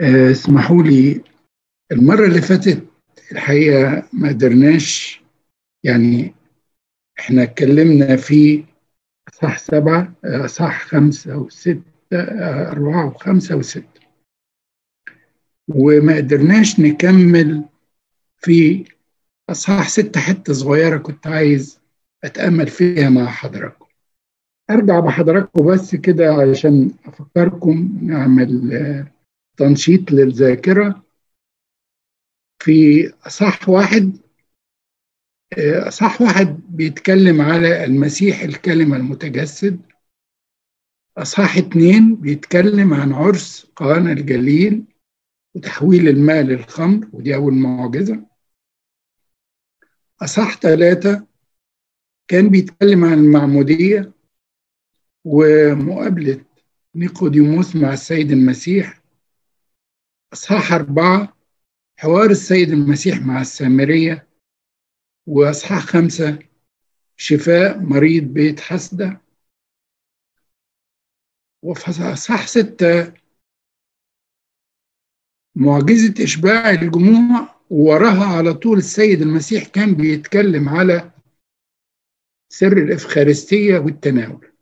آه، اسمحوا لي المرة اللي فاتت الحقيقة ما قدرناش يعني إحنا اتكلمنا في صح سبعة آه، صح خمسة وستة آه، أربعة وخمسة وستة. وما قدرناش نكمل في أصحاح ستة حتة صغيرة كنت عايز أتأمل فيها مع حضراتكم. أرجع بحضراتكم بس كده علشان أفكركم نعمل تنشيط للذاكرة في أصح واحد أصح واحد بيتكلم على المسيح الكلمة المتجسد أصحاح اتنين بيتكلم عن عرس قانا الجليل وتحويل الماء للخمر ودي أول معجزة. أصحاح ثلاثة كان بيتكلم عن المعمودية ومقابلة نيقوديموس مع السيد المسيح أصحاح أربعة حوار السيد المسيح مع السامرية وأصحاح خمسة شفاء مريض بيت حسدة. وفي أصحاح ستة معجزة إشباع الجموع ووراها على طول السيد المسيح كان بيتكلم على سر الإفخارستية والتناول.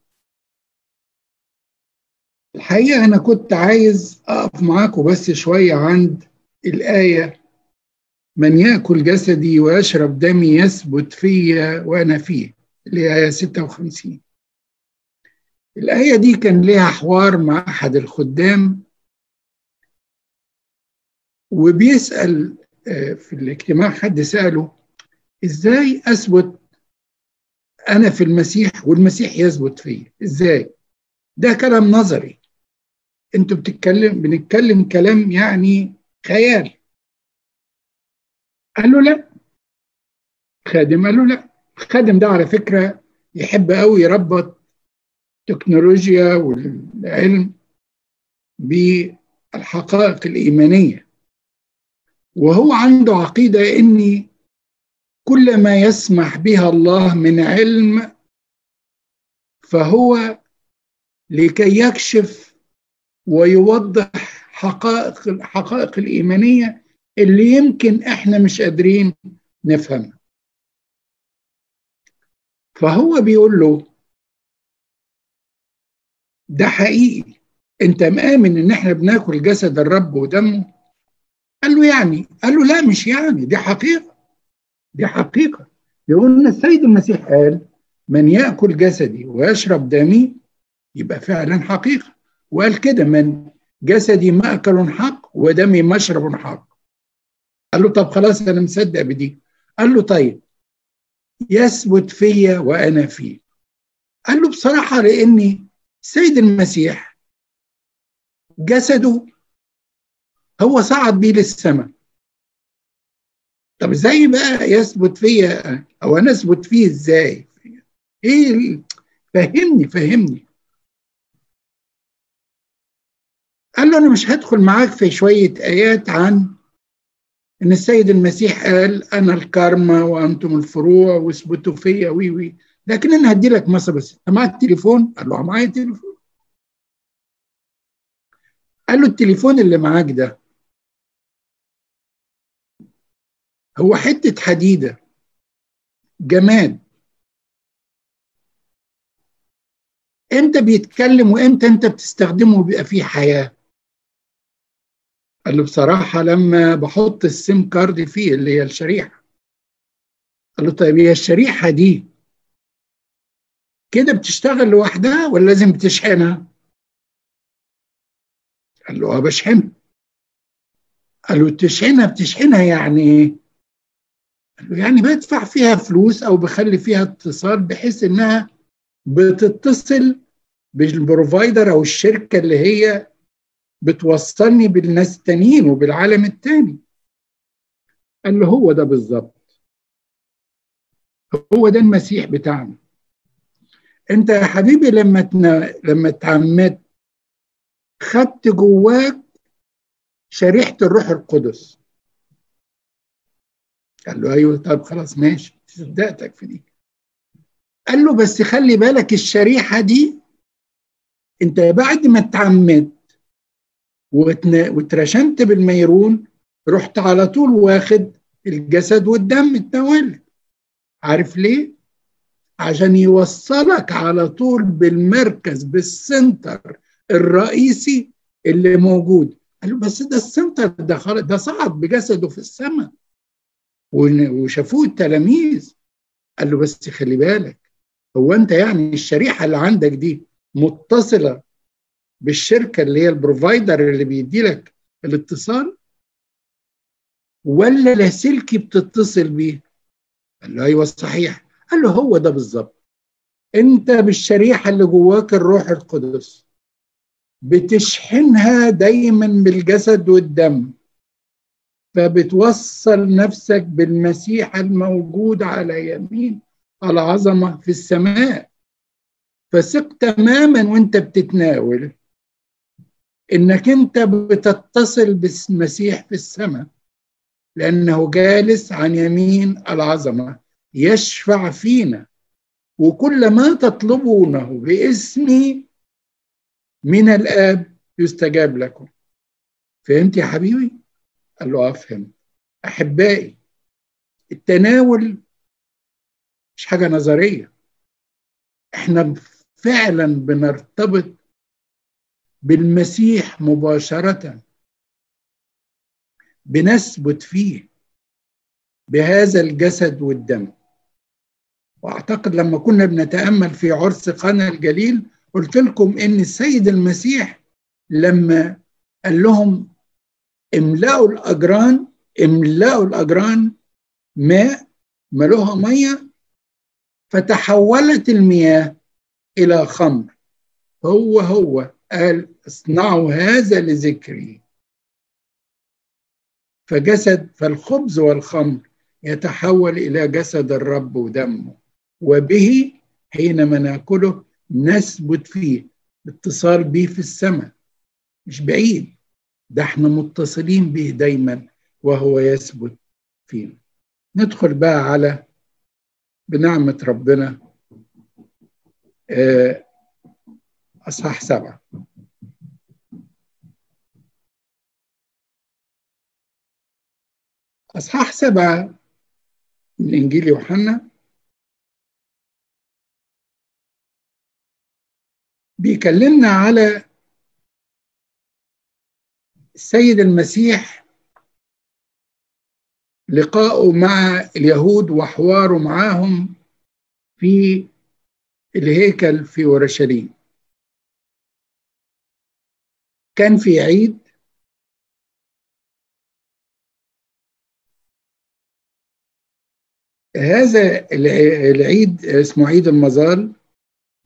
الحقيقة أنا كنت عايز أقف معاكم بس شوية عند الآية من يأكل جسدي ويشرب دمي يثبت فيا وأنا فيه اللي هي آية 56 الآية دي كان لها حوار مع أحد الخدام وبيسأل في الاجتماع حد سأله إزاي أثبت أنا في المسيح والمسيح يثبت فيا؟ إزاي؟ ده كلام نظري. أنتوا بتتكلم بنتكلم كلام يعني خيال. قال له لا. خادم قال له لا. الخادم ده على فكرة يحب قوي يربط التكنولوجيا والعلم بالحقائق الإيمانية. وهو عنده عقيدة إني كل ما يسمح بها الله من علم فهو لكي يكشف ويوضح حقائق الحقائق الإيمانية اللي يمكن إحنا مش قادرين نفهمها. فهو بيقول له ده حقيقي. أنت مآمن إن إحنا بناكل جسد الرب ودمه؟ قال له يعني. قال له لا مش يعني. دي حقيقة. دي حقيقة. يقول إن السيد المسيح قال من يأكل جسدي ويشرب دمي يبقى فعلا حقيقة. وقال كده من جسدي مأكل حق ودمي مشرب حق. قال له طب خلاص أنا مصدق بدي. قال له طيب يثبت فيا وأنا فيه. قال له بصراحة لأني السيد المسيح جسده هو صعد بيه للسماء. طب إزاي بقى يثبت فيا أو أنا أثبت فيه إزاي؟ إيه فهمني فهمني. قال له أنا مش هدخل معاك في شوية آيات عن إن السيد المسيح قال أنا الكارما وأنتم الفروع واثبتوا فيا. وي وي. لكن أنا هدي لك مثل بس. أنت معاك تليفون؟ قال له معايا تليفون. قال له التليفون اللي معاك ده هو حتة حديدة جماد. إمتى بيتكلم وإمتى أنت بتستخدمه وبيبقى فيه حياة؟ قال له بصراحة لما بحط السيم كارد فيه اللي هي الشريحة قال له طيب هي الشريحة دي كده بتشتغل لوحدها ولا لازم بتشحنها؟ قال له آه بشحنها قال له تشحنها بتشحنها يعني إيه؟ قال له يعني بدفع فيها فلوس أو بخلي فيها اتصال بحيث إنها بتتصل بالبروفايدر أو الشركة اللي هي بتوصلني بالناس التانيين وبالعالم التاني. قال له هو ده بالظبط. هو ده المسيح بتاعنا. انت يا حبيبي لما تنا... لما اتعمدت خدت جواك شريحة الروح القدس. قال له أيوه طب خلاص ماشي صدقتك في دي. قال له بس خلي بالك الشريحة دي انت بعد ما اتعمدت واترشمت بالميرون رحت على طول واخد الجسد والدم التوالد عارف ليه؟ عشان يوصلك على طول بالمركز بال center الرئيسي اللي موجود. قال له بس ده ال center ده خلاص ده صعد بجسده في السماء. وشافوه التلاميذ. قال له بس خلي بالك هو أنت يعني الشريحة اللي عندك دي متصلة بالشركة اللي هي البروفايدر اللي بيدي لك الاتصال ولا لاسلكي بتتصل بيه؟ قال له أيوه صحيح. قال له هو ده بالظبط. أنت بالشريحة اللي جواك الروح القدس بتشحنها دايما بالجسد والدم فبتوصل نفسك بالمسيح الموجود على يمين العظمة في السماء. فثق تماما وأنت بتتناول. إنك أنت بتتصل بالمسيح في السماء لأنه جالس عن يمين العظمة يشفع فينا. وكل ما تطلبونه باسمي من الآب يستجاب لكم. فهمت يا حبيبي؟ قال له افهم أحبائي التناول مش حاجة نظرية. إحنا فعلا بنرتبط بالمسيح مباشرة. بنثبت فيه. بهذا الجسد والدم. وأعتقد لما كنا بنتأمل في عرس قنا الجليل قلت لكم إن السيد المسيح لما قال لهم املأوا الأجران املأوا الأجران ماء ملوها مية فتحولت المياه إلى خمر. هو هو قال اصنعوا هذا لذكري. فجسد فالخبز والخمر يتحول إلى جسد الرب ودمه وبه حينما نأكله نثبت فيه اتصال به في السماء مش بعيد. ده إحنا متصلين به دايما وهو يثبت فينا. ندخل بقى على بنعمة ربنا. أصحاح سبعة. أصحاح سبعة من إنجيل يوحنا بيكلمنا على السيد المسيح لقائه مع اليهود وحواره معاهم في الهيكل في أورشليم. كان في عيد. هذا العيد اسمه عيد المظال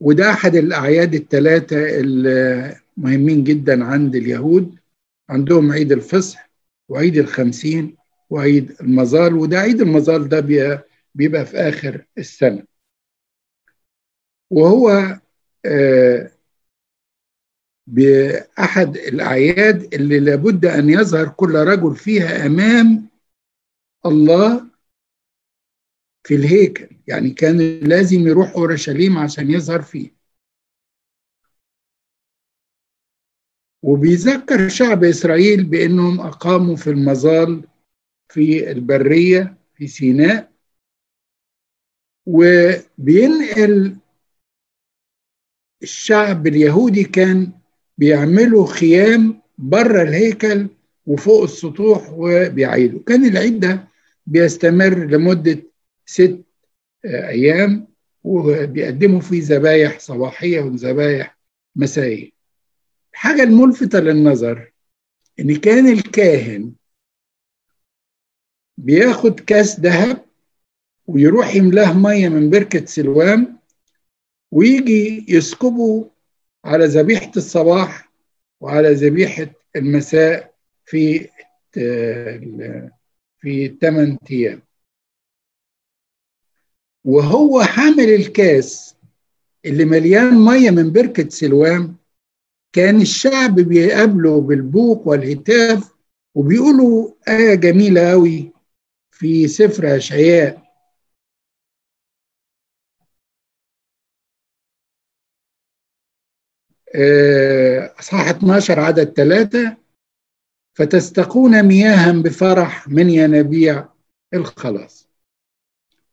وده أحد الأعياد الثلاثة المهمين جدا عند اليهود. عندهم عيد الفصح وعيد الخمسين وعيد المظال وده عيد المظال ده بيبقى في آخر السنة. وهو بأحد الأعياد اللي لابد أن يظهر كل رجل فيها أمام الله في الهيكل. يعني كان لازم يروح أورشليم عشان يظهر فيه. وبيذكر شعب إسرائيل بأنهم أقاموا في المظال في البرية في سيناء وبينقل الشعب اليهودي كان بيعملوا خيام بره الهيكل وفوق السطوح وبيعيدوا. كان العيد ده بيستمر لمدة ست أيام وبيقدموا فيه ذبايح صباحية وذبايح مسائية. الحاجة الملفتة للنظر إن كان الكاهن بياخد كاس ذهب ويروح يملاه مية من بركة سلوام ويجي يسكبه على ذبيحة الصباح وعلى ذبيحة المساء في في الثمان أيام. وهو حامل الكاس اللي مليان مية من بركة سلوام كان الشعب بيقابله بالبوق والهتاف وبيقولوا آية جميلة أوي في سفر أشعياء. أصحاح 12 عدد ثلاثة فتستقون مياها بفرح من ينابيع الخلاص.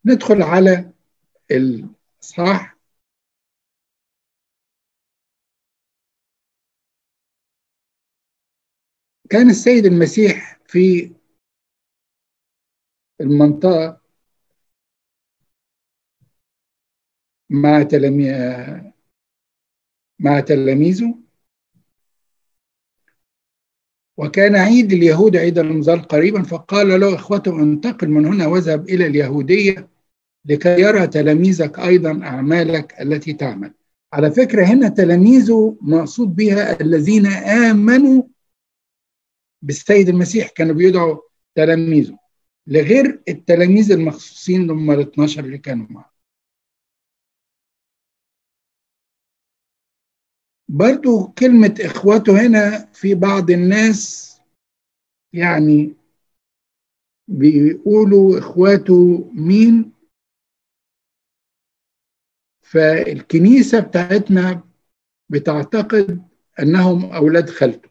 ندخل على الإصحاح. كان السيد المسيح في المنطقة مع مع تلاميذه وكان عيد اليهود عيد المظال قريبا فقال له إخوته انتقل من هنا واذهب إلى اليهودية لكي يرى تلاميذك أيضا أعمالك التي تعمل. على فكرة هنا تلاميذه مقصود بها الذين آمنوا بالسيد المسيح كانوا بيدعوا تلاميذه لغير التلاميذ المخصوصين هم ال 12 اللي كانوا معه. برضو كلمة إخوته هنا في بعض الناس يعني بيقولوا إخواته مين؟ فالكنيسة بتاعتنا بتعتقد أنهم أولاد خالته.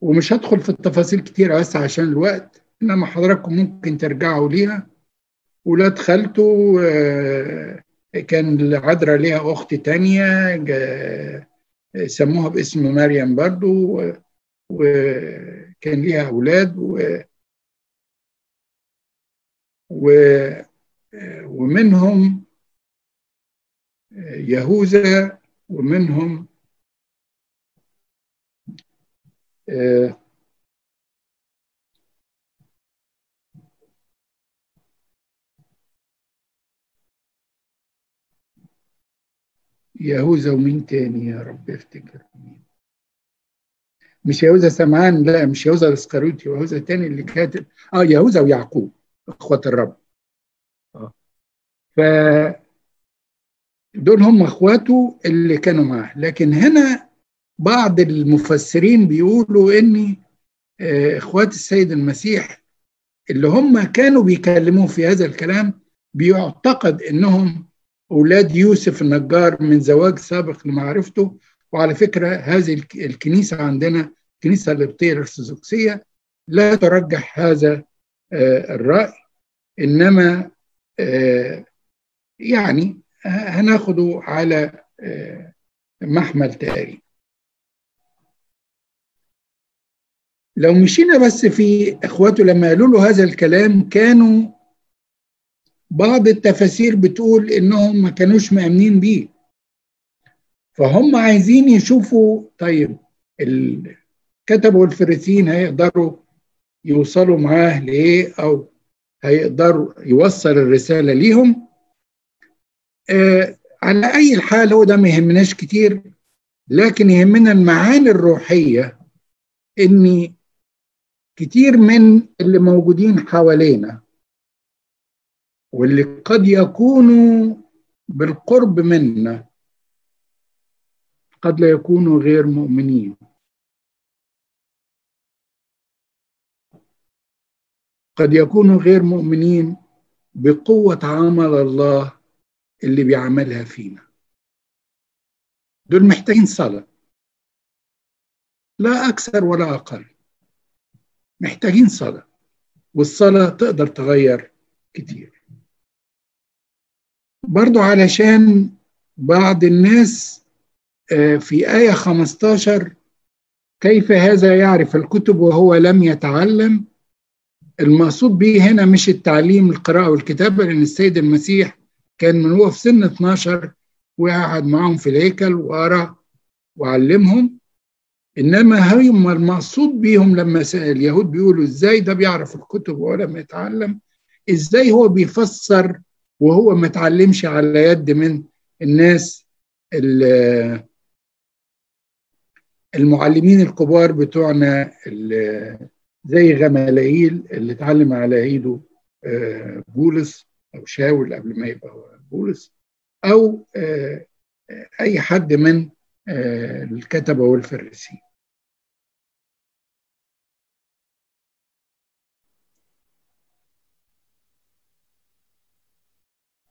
ومش هدخل في التفاصيل كتير بس عشان الوقت إنما حضراتكم ممكن ترجعوا ليها. ولاد خالته آه كان العذراء ليها أخت تانية سموها باسم مريم برضو وكان ليها أولاد و و ومنهم يهوذا ومنهم يهوذا ومين تاني يا رب افتكر. مين مش يهوذا سمعان لا مش يهوذا الاسكاروتي يهوذا تاني اللي كاتب آه يهوذا ويعقوب إخوة الرب. آه. ف دول هم إخواته اللي كانوا معاه. لكن هنا بعض المفسرين بيقولوا إن إخوات السيد المسيح اللي هم كانوا بيكلموه في هذا الكلام بيعتقد إنهم أولاد يوسف النجار من زواج سابق لمعرفته. وعلى فكرة هذه الكنيسة عندنا الكنيسة القبطية الأرثوذكسية لا ترجح هذا الرأي. إنما يعني هناخده على محمل تقريبا لو مشينا بس في اخواته لما قالوا له هذا الكلام كانوا بعض التفاسير بتقول إنهم ما كانوش مأمنين بيه. فهم عايزين يشوفوا طيب الكتبوا الفريسيين هيقدروا يوصلوا معاه لإيه؟ أو هيقدروا يوصل الرسالة ليهم؟ آه على أي الحال هو ده ما يهمناش كتير لكن يهمنا المعاني الروحية إن كتير من اللي موجودين حوالينا واللي قد يكونوا بالقرب منا قد لا يكونوا غير مؤمنين. قد يكونوا غير مؤمنين بقوة عمل الله اللي بيعملها فينا. دول محتاجين صلاة. لا أكثر ولا أقل. محتاجين صلاة. والصلاة تقدر تغير كتير. برضو علشان بعض الناس في آية 15 كيف هذا يعرف الكتب وهو لم يتعلم؟ المقصود به هنا مش التعليم القراءة والكتابة لأن السيد المسيح كان من هو في سن 12 وقعد معهم في الهيكل وقرأ وعلمهم. إنما هم المقصود بيهم لما اليهود بيقولوا إزاي ده بيعرف الكتب وهو لم يتعلم؟ إزاي هو بيفسر وهو ما اتعلمش على يد من الناس المعلمين الكبار بتوعنا زي غمالائيل اللي اتعلم على ايده بولس أو شاول قبل ما يبقى بولس أو أي حد من الكتبة والفريسين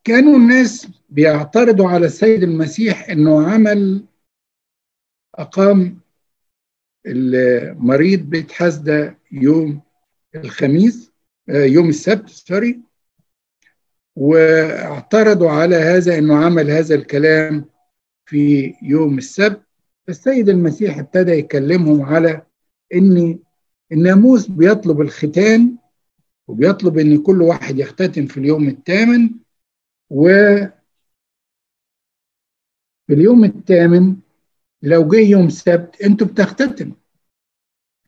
كانوا الناس بيعترضوا على السيد المسيح إنه عمل أقام المريض بيت حسدة يوم الخميس يوم السبت سوري. واعترضوا على هذا إنه عمل هذا الكلام في يوم السبت. السيد المسيح ابتدى يكلمهم على إن الناموس بيطلب الختان وبيطلب إن كل واحد يختتن في اليوم الثامن. و في اليوم الثامن لو جه يوم سبت أنتوا بتختتنوا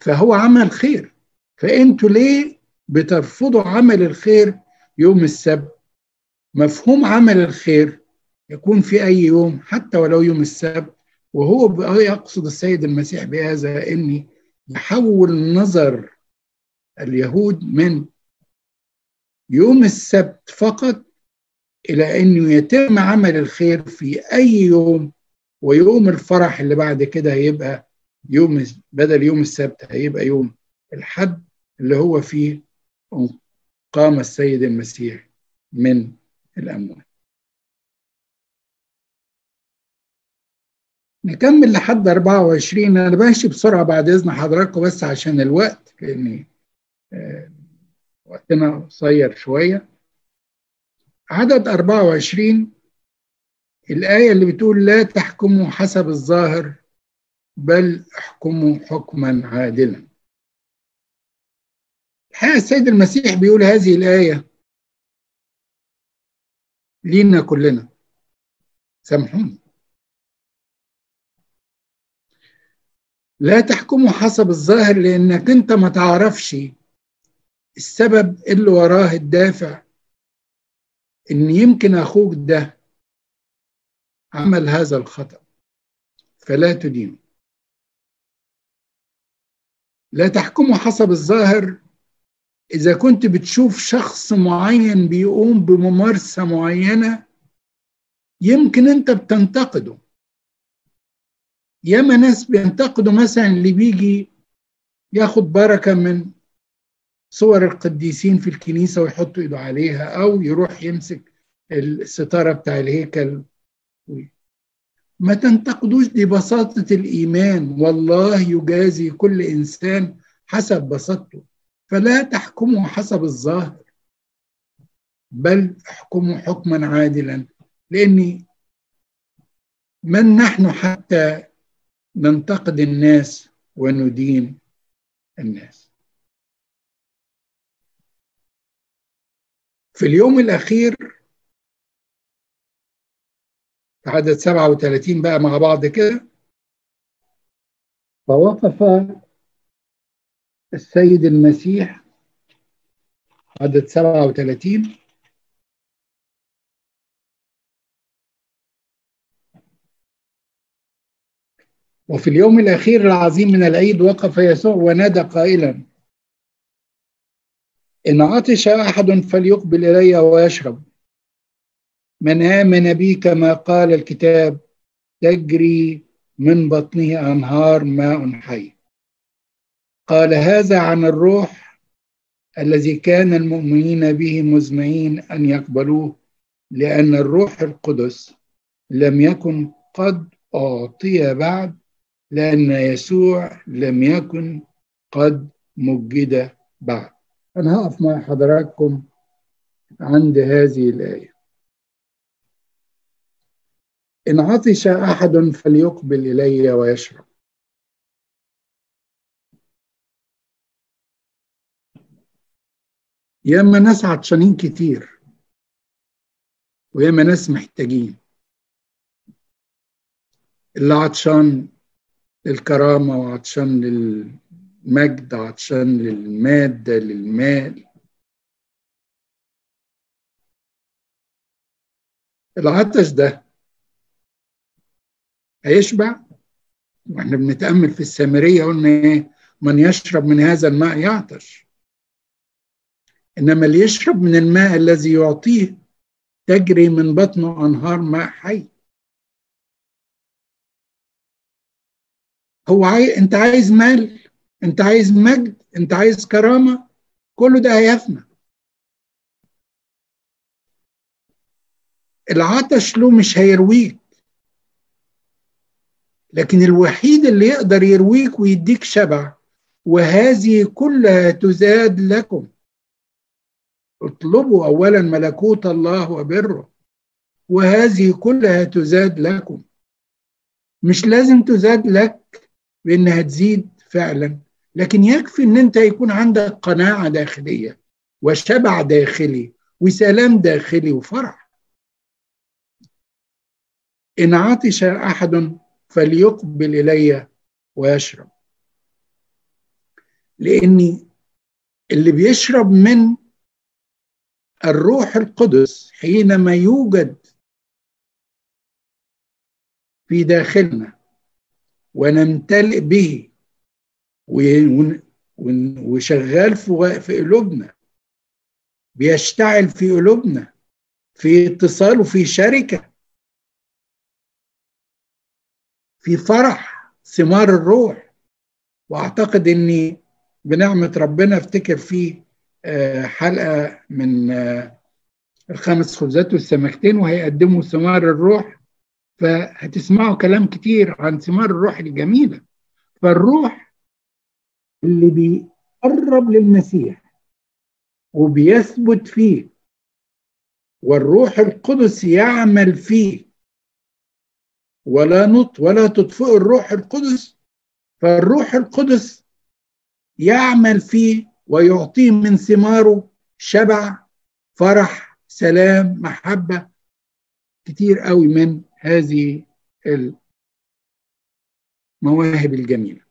فهو عمل خير. فانتوا ليه بترفضوا عمل الخير يوم السبت؟ مفهوم عمل الخير يكون في أي يوم حتى ولو يوم السبت. وهو يقصد السيد المسيح بهذا إني يحول نظر اليهود من يوم السبت فقط إلى أنه يتم عمل الخير في أي يوم ويوم الفرح اللي بعد كده هيبقى يوم بدل يوم السبت هيبقى يوم الحد اللي هو فيه قام السيد المسيح من الأموات. نكمل لحد 24 أنا ماشي بسرعة بعد إذن حضراتكم بس عشان الوقت لأن وقتنا قصير شوية. عدد 24 الآية اللي بتقول لا تحكموا حسب الظاهر بل احكموا حكما عادلا. الحقيقة السيد المسيح بيقول هذه الآية لينا كلنا. سامحوني. لا تحكموا حسب الظاهر لأنك أنت ما تعرفش السبب اللي وراه الدافع إن يمكن أخوك ده عمل هذا الخطأ فلا تدينه. لا تحكموا حسب الظاهر. إذا كنت بتشوف شخص معين بيقوم بممارسة معينة يمكن أنت بتنتقده. ياما ناس بينتقدوا مثلا اللي بيجي ياخد بركة من صور القديسين في الكنيسة ويحط إيده عليها أو يروح يمسك الستارة بتاع الهيكل. ما تنتقدوش دي بساطة الإيمان. والله يجازي كل إنسان حسب بساطته. فلا تحكموا حسب الظاهر بل احكموا حكما عادلا. لأني من نحن حتى ننتقد الناس وندين الناس. في اليوم الأخير في عدد 37 بقى مع بعض كده فوقف السيد المسيح عدد 37 وفي اليوم الأخير العظيم من العيد وقف يسوع ونادى قائلا إن عطش أحد فليقبل إلي ويشرب. من آمن بي كما قال الكتاب تجري من بطنه أنهار ماء حي. قال هذا عن الروح الذي كان المؤمنين به مزمعين أن يقبلوه لأن الروح القدس لم يكن قد أعطي بعد لأن يسوع لم يكن قد مجد بعد. أنا هقف مع حضراتكم عند هذه الآية. إن عطش أحد فليقبل إلي ويشرب. ياما ناس عطشانين كتير وياما ناس محتاجين. اللي عطشان للكرامة وعطشان للمجد عطشان للمادة للمال. العطش ده هيشبع؟ وإحنا بنتأمل في السامرية قلنا إيه؟ من يشرب من هذا الماء يعطش. إنما اللي يشرب من الماء الذي يعطيه تجري من بطنه أنهار ماء حي. هو عاي... أنت عايز مال؟ انت عايز مجد انت عايز كرامة كله ده هيفنى. العطش له مش هيرويك لكن الوحيد اللي يقدر يرويك ويديك شبع وهذه كلها تزاد لكم. اطلبوا اولا ملكوت الله وبره وهذه كلها تزاد لكم. مش لازم تزاد لك بانها تزيد فعلا. لكن يكفي إن أنت يكون عندك قناعة داخلية وشبع داخلي وسلام داخلي وفرح. إن عطش أحد فليقبل إلي ويشرب. لأني اللي بيشرب من الروح القدس حينما يوجد في داخلنا ونمتلئ به وشغال في قلوبنا. بيشتعل في قلوبنا في اتصال وفي شركة. في فرح ثمار الروح. وأعتقد إني بنعمة ربنا أفتكر في آه، حلقة من آه، الخمس خبزات والسمكتين وهيقدموا ثمار الروح. فهتسمعوا كلام كتير عن ثمار الروح الجميلة. فالروح اللي بيقرب للمسيح وبيثبت فيه والروح القدس يعمل فيه. ولا نط ولا تطفئ الروح القدس. فالروح القدس يعمل فيه ويعطيه من ثماره شبع فرح سلام محبة كتير قوي من هذه المواهب الجميلة.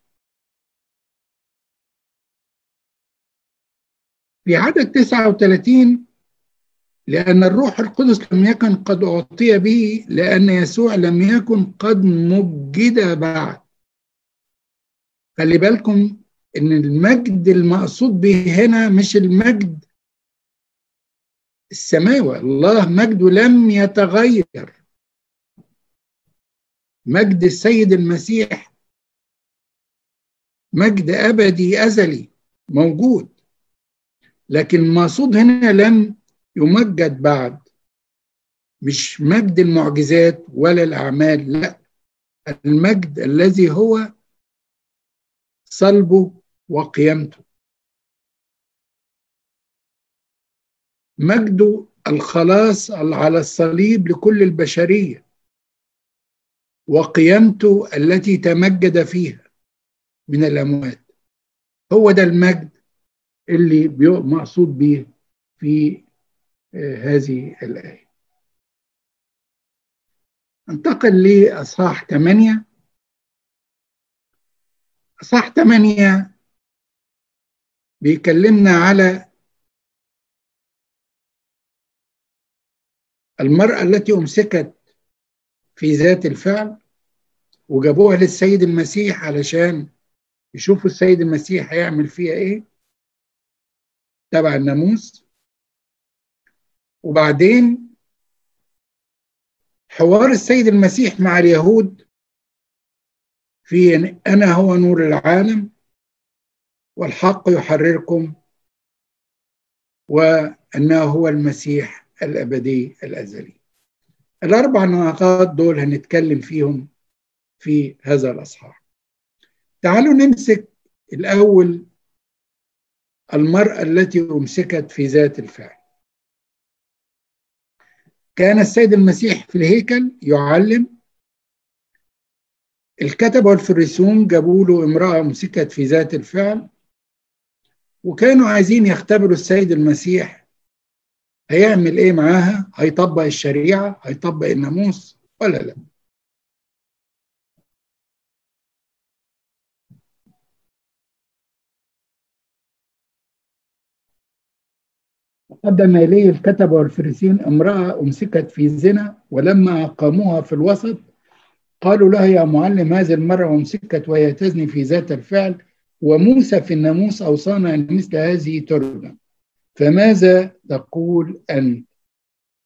في عدد 39 لأن الروح القدس لم يكن قد أعطي به لأن يسوع لم يكن قد مجد بعد. خلي بالكم إن المجد المقصود به هنا مش المجد السماوي. الله مجده لم يتغير. مجد السيد المسيح مجد أبدي أزلي موجود. لكن المقصود هنا لم يمجد بعد. مش مجد المعجزات ولا الأعمال لا. المجد الذي هو صلبه وقيامته مجد الخلاص على الصليب لكل البشرية وقيامته التي تمجد فيها من الأموات. هو ده المجد. اللي مقصود به في آه، هذه الآية. انتقل لأصحاح 8 أصحاح 8 بيكلمنا على المرأة التي أمسكت في ذات الفعل وجابوها للسيد المسيح علشان يشوفوا السيد المسيح هيعمل فيها إيه. تبع الناموس. وبعدين حوار السيد المسيح مع اليهود في أنا هو نور العالم والحق يحرركم وأنه هو المسيح الأبدي الأزلي. الأربع نقاط دول هنتكلم فيهم في هذا الأصحاح. تعالوا نمسك الأول المرأة التي أمسكت في ذات الفعل. كان السيد المسيح في الهيكل يعلم الكتبة والفريسون جابوا له امرأة مسكت في ذات الفعل وكانوا عايزين يختبروا السيد المسيح هيعمل إيه معاها؟ هيطبق الشريعة؟ هيطبق الناموس؟ ولا لا؟ قدم إليه الكتبة والفريسين امرأة أمسكت في الزنا ولما أقاموها في الوسط قالوا له يا معلم هذه المرأة أمسكت وهي تزني في ذات الفعل وموسى في الناموس أوصانا أن مثل هذه ترجم فماذا تقول أنت؟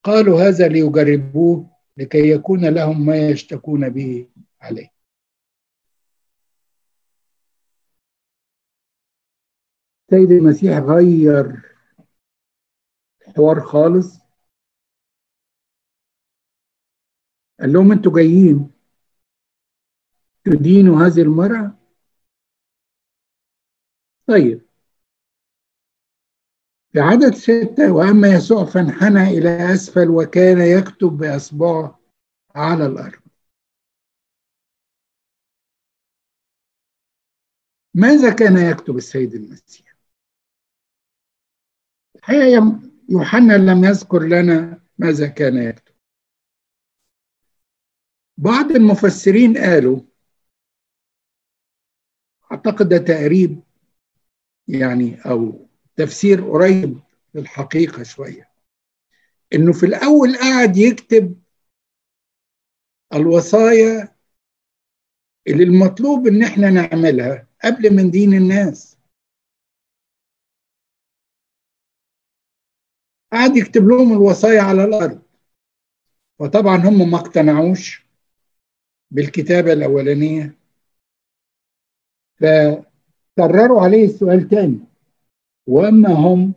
قالوا هذا ليجربوه لكي يكون لهم ما يشتكون به عليه سيد المسيح غير حوار خالص. قال لهم أنتوا جايين تدين هذه المرأة؟ طيب. في عدد ستة وأما يسوع فانحنى إلى أسفل وكان يكتب بأصبعه على الأرض. ماذا كان يكتب السيد المسيح؟ الحقيقة يوحنا لم يذكر لنا ماذا كان يكتب. بعض المفسرين قالوا أعتقد ده تقريب يعني أو تفسير قريب للحقيقة شوية. إنه في الأول قعد يكتب الوصايا اللي المطلوب إن إحنا نعملها قبل من دين الناس. قعد يكتب لهم الوصايا على الأرض. وطبعا هم ما اقتنعوش بالكتابة الأولانية. فكرروا عليه السؤال تاني. واما هم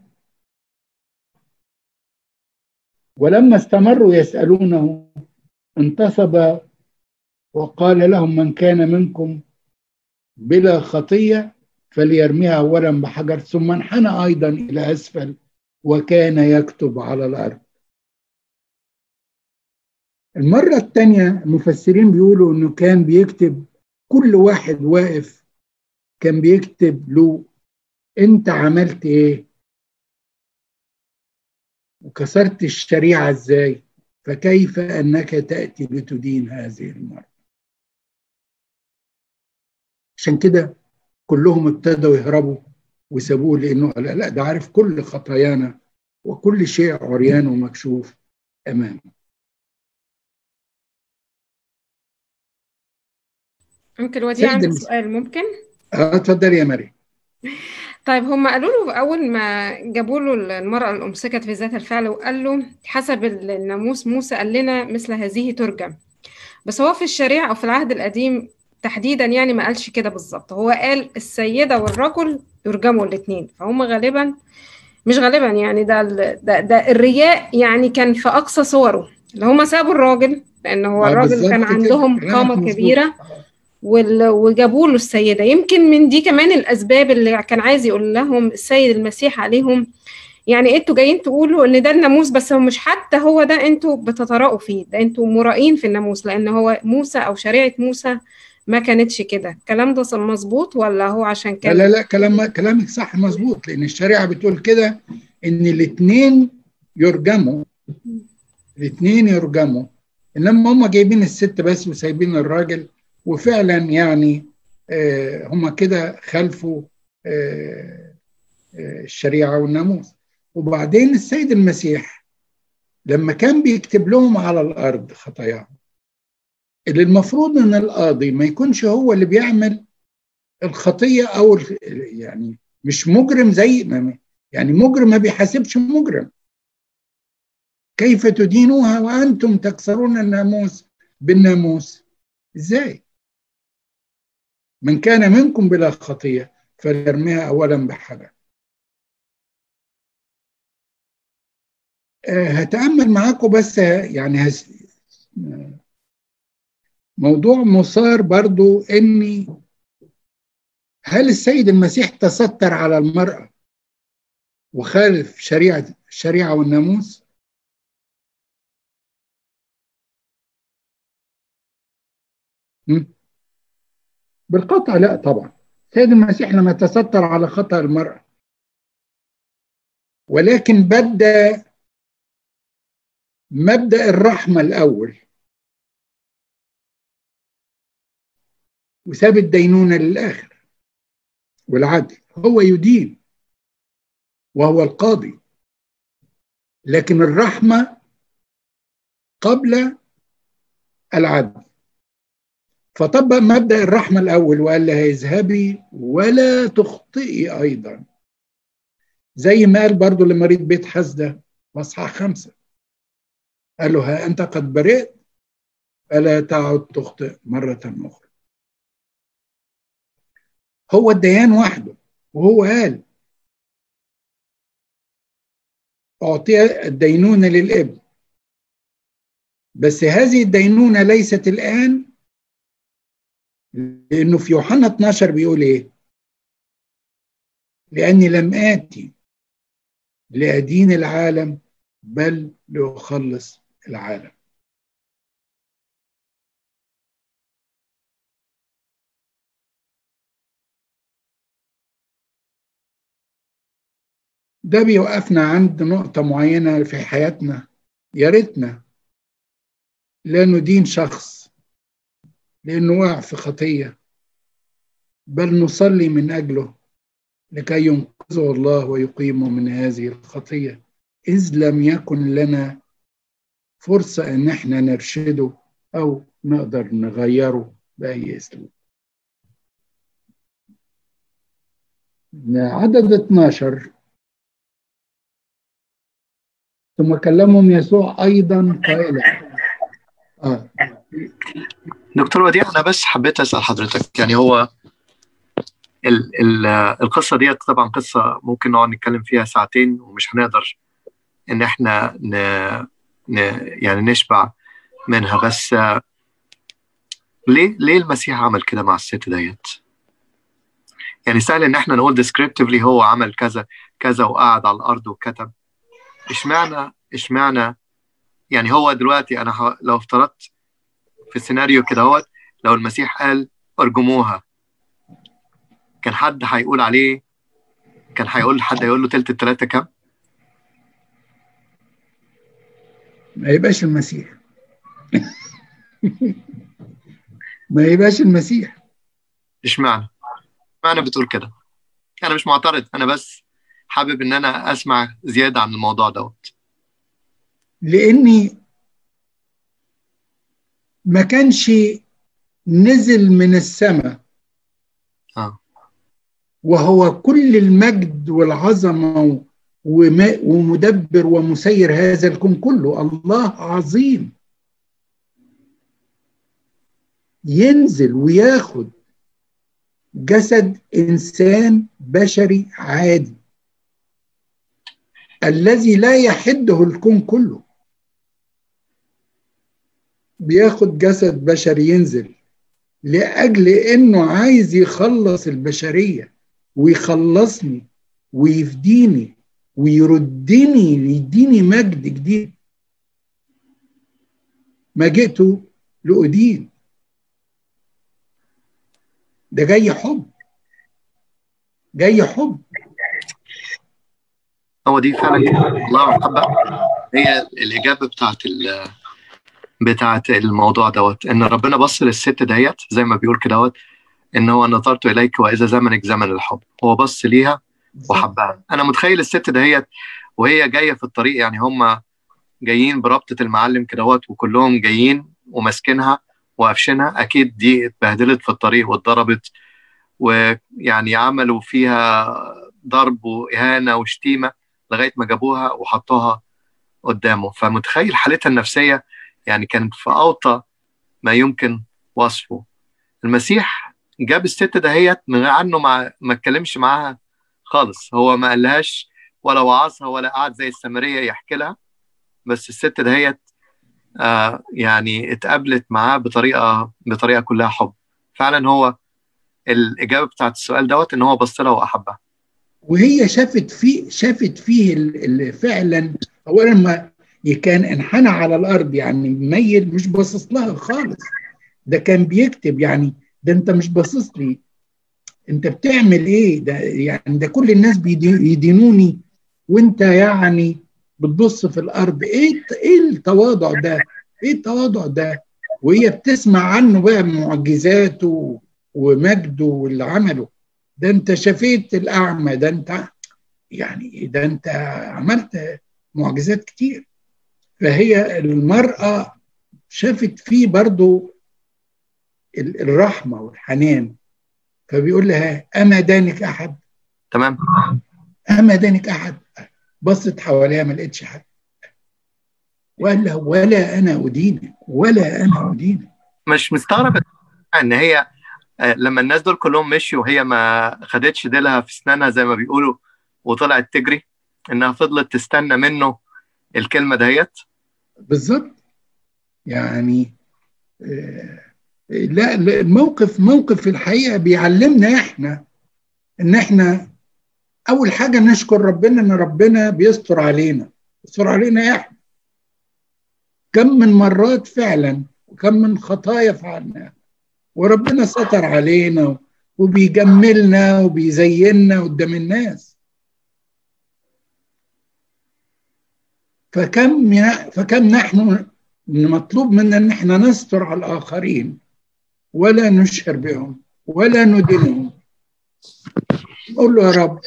ولما استمروا يسألونه انتصب وقال لهم من كان منكم بلا خطية فليرميها اولا بحجر ثم انحنى أيضا إلى أسفل. وكان يكتب على الأرض. المرة الثانية المفسرين بيقولوا إنه كان بيكتب كل واحد واقف كان بيكتب له أنت عملت إيه؟ وكسرت الشريعة إزاي؟ فكيف أنك تأتي لتدين هذه المرة؟ عشان كده كلهم ابتدوا يهربوا وسابوه لأنه لا, لا ده عارف كل خطايانا وكل شيء عريان ومكشوف أمامه. ممكن وديع عندي سؤال ممكن؟ آه اتفضل يا مريم. طيب هم قالوا له أول ما جابوا له المرأة اللي أمسكت في ذات الفعل وقال له حسب الناموس موسى قال لنا مثل هذه ترجم بس هو في الشريعة أو في العهد القديم تحديدا يعني ما قالش كده بالظبط. هو قال السيدة والرجل يرجموا الاثنين فهم غالبا مش غالبا يعني ده ده, ده الرياء يعني كان في أقصى صوره. اللي هم سابوا الراجل لأن هو الراجل كان عندهم قامة كبيرة وجابوا له السيدة. يمكن من دي كمان الأسباب اللي كان عايز يقول لهم السيد المسيح عليهم. يعني أنتوا جايين تقولوا إن ده الناموس بس هو مش حتى هو ده أنتوا بتتراءوا فيه. ده أنتوا مرائين في الناموس لأن هو موسى أو شريعة موسى ما كانتش كده. الكلام ده مظبوط ولا هو عشان كان لا لا كلام كلامك صح مظبوط لأن الشريعة بتقول كده إن الاثنين يرجموا. الاثنين يرجموا. إنما هم جايبين الست بس وسايبين الراجل وفعلا يعني آه هم كده خلفوا آه آه الشريعة والناموس. وبعدين السيد المسيح لما كان بيكتب لهم على الأرض خطاياهم اللي المفروض إن القاضي ما يكونش هو اللي بيعمل الخطية أو يعني مش مجرم زي ما يعني مجرم ما بيحاسبش مجرم. كيف تدينوها وأنتم تكسرون الناموس بالناموس؟ إزاي؟ من كان منكم بلا خطية فليرميها اولا بحجر هتأمل معاكم بس يعني هس... موضوع مثار برضو إني هل السيد المسيح تستر على المرأة وخالف شريعة الشريعة والناموس؟ بالقطع لا طبعا. السيد المسيح لم يتستر على خطأ المرأة ولكن بدأ مبدأ الرحمة الأول. وساب الدينونة للآخر. والعدل هو يدين وهو القاضي. لكن الرحمة قبل العدل. فطبق مبدأ الرحمة الأول وقال لها اذهبي ولا تخطئي أيضا. زي ما قال برضو لمريض بيت حسدة مصحح خمسة. قال له ها أنت قد برئت فلا تعد تخطئ مرة أخرى. هو الديان وحده وهو قال أعطي الدينونة للإبن. بس هذه الدينونة ليست الآن لأنه في يوحنا 12 بيقول إيه؟ لأني لم آتي لأدين العالم بل لأخلص العالم. ده بيوقفنا عند نقطة معينة في حياتنا. يا ريتنا لا ندين شخص لأنه وقع في خطية. بل نصلي من أجله لكي ينقذه الله ويقيمه من هذه الخطية. إذ لم يكن لنا فرصة إن إحنا نرشده أو نقدر نغيره بأي أسلوب. عدد 12 ثم كلمهم يسوع أيضا قائلا. آه. دكتور وديع أنا بس حبيت أسأل حضرتك يعني هو ال ال القصة ديت طبعا قصة ممكن نقعد نتكلم فيها ساعتين ومش هنقدر إن إحنا ن يعني نشبع منها بس ليه ليه المسيح عمل كده مع الست ديت؟ يعني سهل إن إحنا نقول ديسكريبتيفلي هو عمل كذا كذا وقعد على الأرض وكتب. اشمعنى إشمعنى يعني هو دلوقتي أنا لو افترضت في السيناريو كده هو لو المسيح قال أرجموها كان حد هيقول عليه كان هيقول حد هيقول له تلت التلاتة كام؟ ما يبقاش المسيح ما يبقاش المسيح إشمعنى؟ اشمعنى بتقول كده؟ أنا مش معترض أنا بس حابب إن أنا أسمع زيادة عن الموضوع دوت. لأني ما كانش نزل من السماء. آه. وهو كل المجد والعظمة ومدبر ومسير هذا الكون كله. الله عظيم. ينزل وياخد جسد إنسان بشري عادي. الذي لا يحده الكون كله. بياخد جسد بشري ينزل لأجل إنه عايز يخلص البشرية ويخلصني ويفديني ويردني يديني مجد جديد. ما جئت لأدين. ده جاي حب. جاي حب. هو دي فعلا الله محبة هي الإجابة بتاعت بتاعت الموضوع دوت إن ربنا بص للست ديت زي ما بيقول كده دوت إن هو نظرت إليك وإذا زمنك زمن الحب. هو بص ليها وحبها. أنا متخيل الست ديت وهي جاية في الطريق يعني هم جايين بربطة المعلم كدهوت وكلهم جايين وماسكينها وقافشينها أكيد دي اتبهدلت في الطريق واتضربت ويعني عملوا فيها ضرب وإهانة وشتيمة. لغاية ما جابوها وحطوها قدامه. فمتخيل حالتها النفسية يعني كانت في أوطى ما يمكن وصفه. المسيح جاب الست دهيت من غير عنه ما ما اتكلمش معاها خالص. هو ما قالهاش ولا وعظها ولا قعد زي السامرية يحكي لها. بس الست دهيت آه يعني اتقابلت معاه بطريقه بطريقة كلها حب. فعلا هو الإجابة بتاعت السؤال دوت إن هو بص لها وأحبها. وهي شافت فيه شافت فيه فعلا. اولا ما كان انحنى على الأرض يعني ميل مش باصص لها خالص. ده كان بيكتب يعني ده أنت مش باصص لي. أنت بتعمل إيه؟ ده يعني ده كل الناس بيدينوني وأنت يعني بتبص في الأرض. إيه إيه التواضع ده؟ إيه التواضع ده؟ وهي بتسمع عنه بقى معجزاته ومجده واللي عمله ده انت شفيت الأعمى ده انت يعني ده انت عملت معجزات كتير. فهي المرأة شافت فيه برضو الرحمة والحنان. فبيقول لها أما دانك أحد؟ تمام. أما دانك أحد؟ بصت حواليها ما لقيتش حد. وقال لها ولا أنا أدينك ولا أنا أدينك. مش مستغرب إن هي لما الناس دول كلهم مشوا وهي ما خدتش ديلها في اسنانها زي ما بيقولوا وطلعت تجري إنها فضلت تستنى منه الكلمة ديت بالظبط. يعني لا الموقف موقف في الحقيقة بيعلمنا إحنا إن إحنا أول حاجة نشكر ربنا إن ربنا بيستر علينا يستر علينا إحنا. كم من مرات فعلا وكم من خطايا فعلناها. وربنا ستر علينا وبيجملنا وبيزيننا قدام الناس. فكم فكم نحن مطلوب منا ان إحنا نستر على الآخرين ولا نشهر بهم ولا ندينهم. نقول له يا رب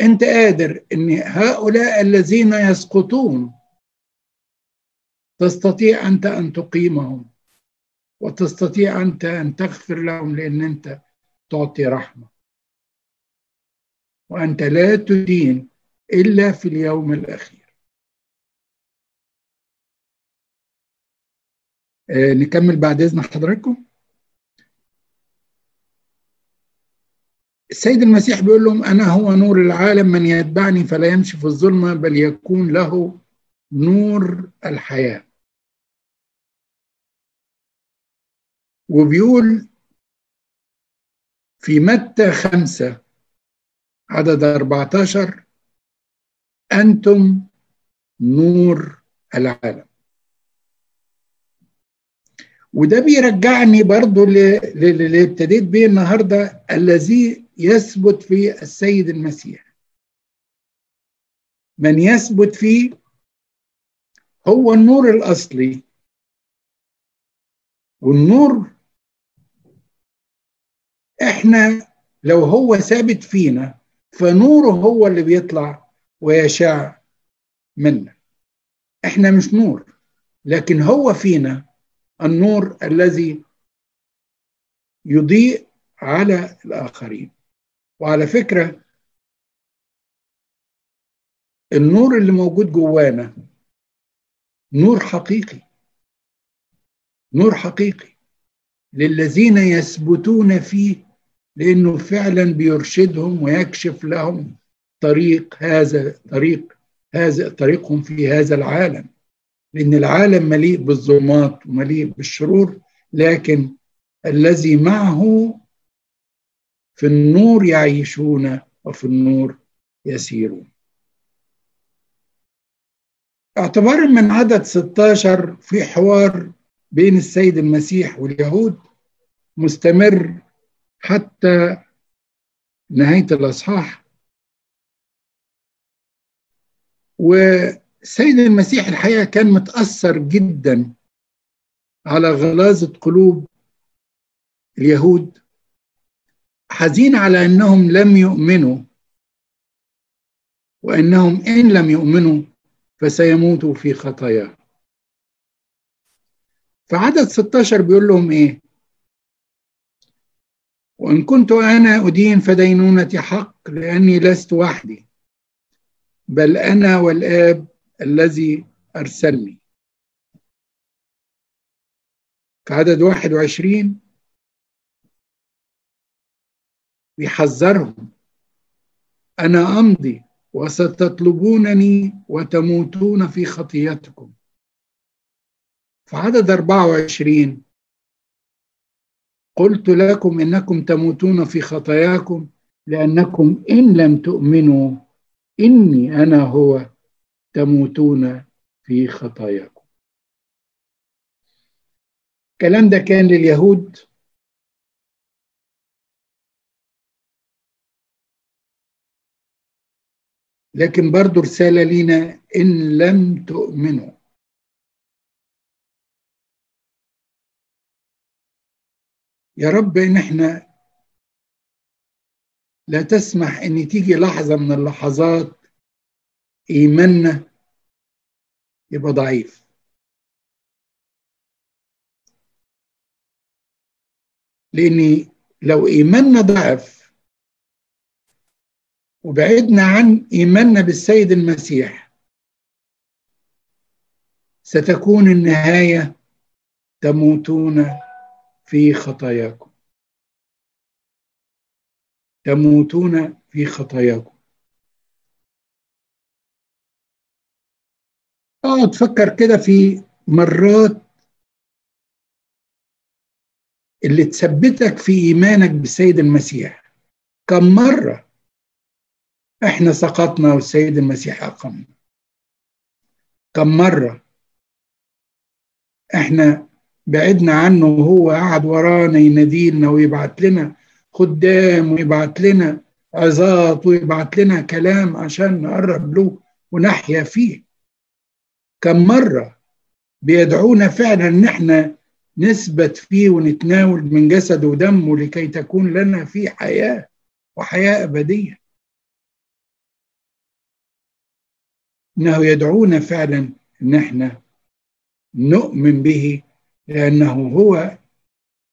انت قادر ان هؤلاء الذين يسقطون تستطيع أنت أن تقيمهم؟ وتستطيع أنت أن تغفر لهم لأن أنت تعطي رحمة. وأنت لا تدين إلا في اليوم الأخير. آه نكمل بعد إذن حضراتكم. السيد المسيح بيقول لهم أنا هو نور العالم من يتبعني فلا يمشي في الظلمة بل يكون له نور الحياة. وبيقول في متى خمسة عدد 14 أنتم نور العالم. وده بيرجعني برضو اللي ابتديت بيه النهاردة الذي يثبت في السيد المسيح. من يثبت فيه هو النور الأصلي. والنور إحنا لو هو ثابت فينا فنوره هو اللي بيطلع ويشع منا. إحنا مش نور لكن هو فينا النور الذي يضيء على الآخرين. وعلى فكرة النور اللي موجود جوانا نور حقيقي. نور حقيقي للذين يثبتون فيه لأنه فعلا بيرشدهم ويكشف لهم طريق هذا طريق هذا طريقهم في هذا العالم. لأن العالم مليء بالظلمات ومليء بالشرور لكن الذي معه في النور يعيشون وفي النور يسيرون. اعتبارا من عدد 16 في حوار بين السيد المسيح واليهود مستمر حتى نهاية الأصحاح. والسيد المسيح الحقيقة كان متأثر جدا على غلاظة قلوب اليهود حزين على أنهم لم يؤمنوا وأنهم إن لم يؤمنوا فسيموتوا في خطاياهم فعدد 16 بيقول لهم إيه؟ وإن كنت أنا أدين فدينونتي حق لأني لست وحدي بل أنا والآب الذي أرسلني. في عدد 21 بيحذرهم أنا أمضي وستطلبونني وتموتون في خطيتكم في عدد 24 قلت لكم إنكم تموتون في خطاياكم لأنكم إن لم تؤمنوا إني أنا هو تموتون في خطاياكم. الكلام ده كان لليهود. لكن برضو رسالة لينا إن لم تؤمنوا. يا رب إن إحنا لا تسمح إن تيجي لحظة من اللحظات إيماننا يبقى ضعيف. لأن لو إيماننا ضعف وبعدنا عن إيماننا بالسيد المسيح ستكون النهاية تموتون في خطاياكم. تموتون في خطاياكم. اقعد فكر كده في مرات اللي تثبتك في إيمانك بالسيد المسيح. كم مرة إحنا سقطنا والسيد المسيح أقمنا. كم مرة إحنا بعدنا عنه وهو قاعد ورانا يناديلنا ويبعت لنا خدام ويبعت لنا عظات ويبعت لنا كلام عشان نقرب له ونحيا فيه. كم مرة بيدعونا فعلا إن إحنا نثبت فيه ونتناول من جسده ودمه لكي تكون لنا فيه حياة وحياة أبدية. إنه يدعونا فعلا إن إحنا نؤمن به لأنه هو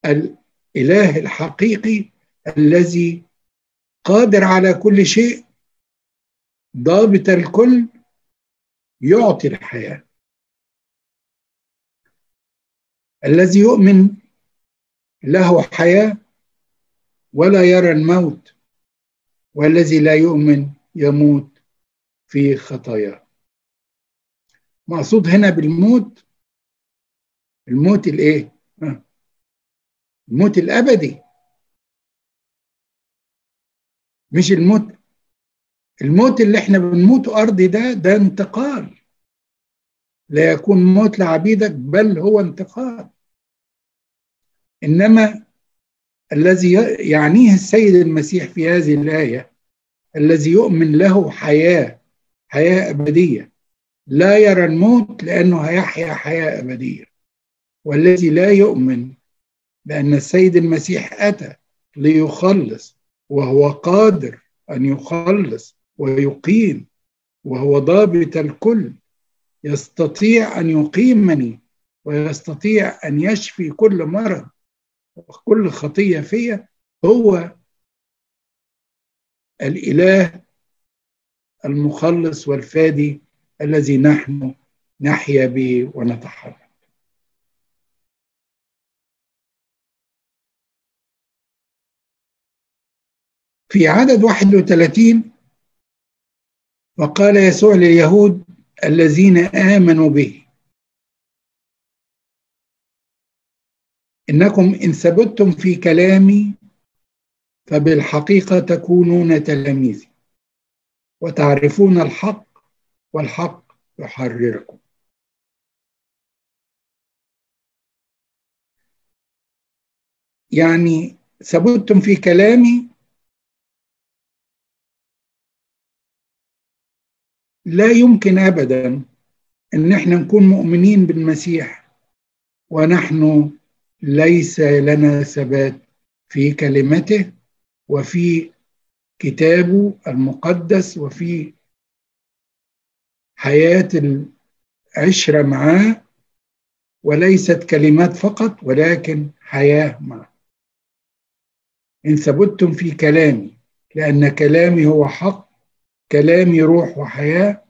الإله الحقيقي الذي قادر على كل شيء ضابط الكل يعطي الحياة. الذي يؤمن له حياة ولا يرى الموت والذي لا يؤمن يموت في خطاياه. مقصود هنا بالموت الموت الايه؟ الموت الابدي. مش الموت الموت اللي إحنا بنموته ارضي ده ده انتقال. لا يكون موت لعبيدك بل هو انتقال. انما الذي يعنيه السيد المسيح في هذه الآية الذي يؤمن له حياة حياة أبدية. لا يرى الموت لأنه هيحيا حياة أبدية. والذي لا يؤمن بأن السيد المسيح أتى ليخلص وهو قادر أن يخلص ويقيم وهو ضابط الكل يستطيع أن يقيمني ويستطيع أن يشفي كل مرض وكل خطية فيا هو الإله المخلص والفادي الذي نحن نحيا به ونتحرك. في عدد 31 وقال يسوع لليهود الذين آمنوا به إنكم إن ثبتتم في كلامي فبالحقيقة تكونون تلاميذي وتعرفون الحق والحق يحرركم. يعني ثبتتم في كلامي لا يمكن ابدا أن إحنا نكون مؤمنين بالمسيح ونحن ليس لنا ثبات في كلمته وفي كتابه المقدس وفي حياة العشرة معاه وليست كلمات فقط ولكن حياة معه. إن ثبتتم في كلامي لأن كلامي هو حق كلامي روح وحياة.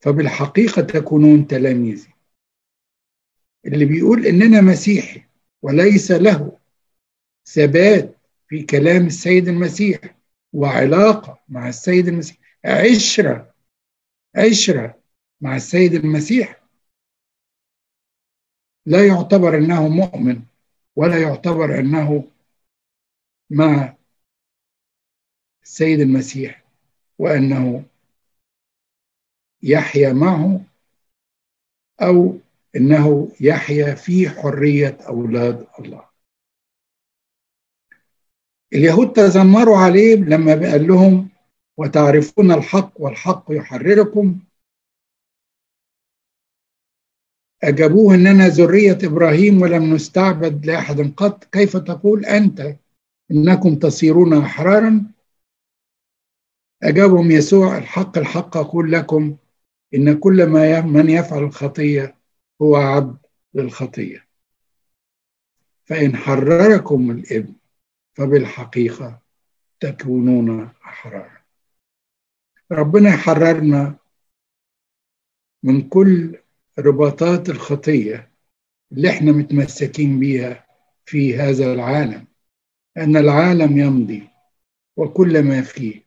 فبالحقيقة تكونون تلاميذي. اللي بيقول اننا مسيحي وليس له ثبات في كلام السيد المسيح وعلاقة مع السيد المسيح. عشرة عشرة مع السيد المسيح. لا يعتبر إنه مؤمن ولا يعتبر إنه مع السيد المسيح وأنه يحيا معه أو إنه يحيا في حرية أولاد الله. اليهود تذمروا عليه لما قال لهم وتعرفون الحق والحق يحرركم أجابوه إننا ذرية إبراهيم ولم نستعبد لأحد قط. كيف تقول أنت؟ إنكم تصيرون أحرارا أجابهم يسوع الحق الحق أقول لكم إن كل ما من يفعل الخطية هو عبد للخطية. فإن حرركم الابن فبالحقيقة تكونون أحرارا ربنا يحررنا من كل رباطات الخطية اللي إحنا متمسكين بيها في هذا العالم. أن العالم يمضي وكل ما فيه.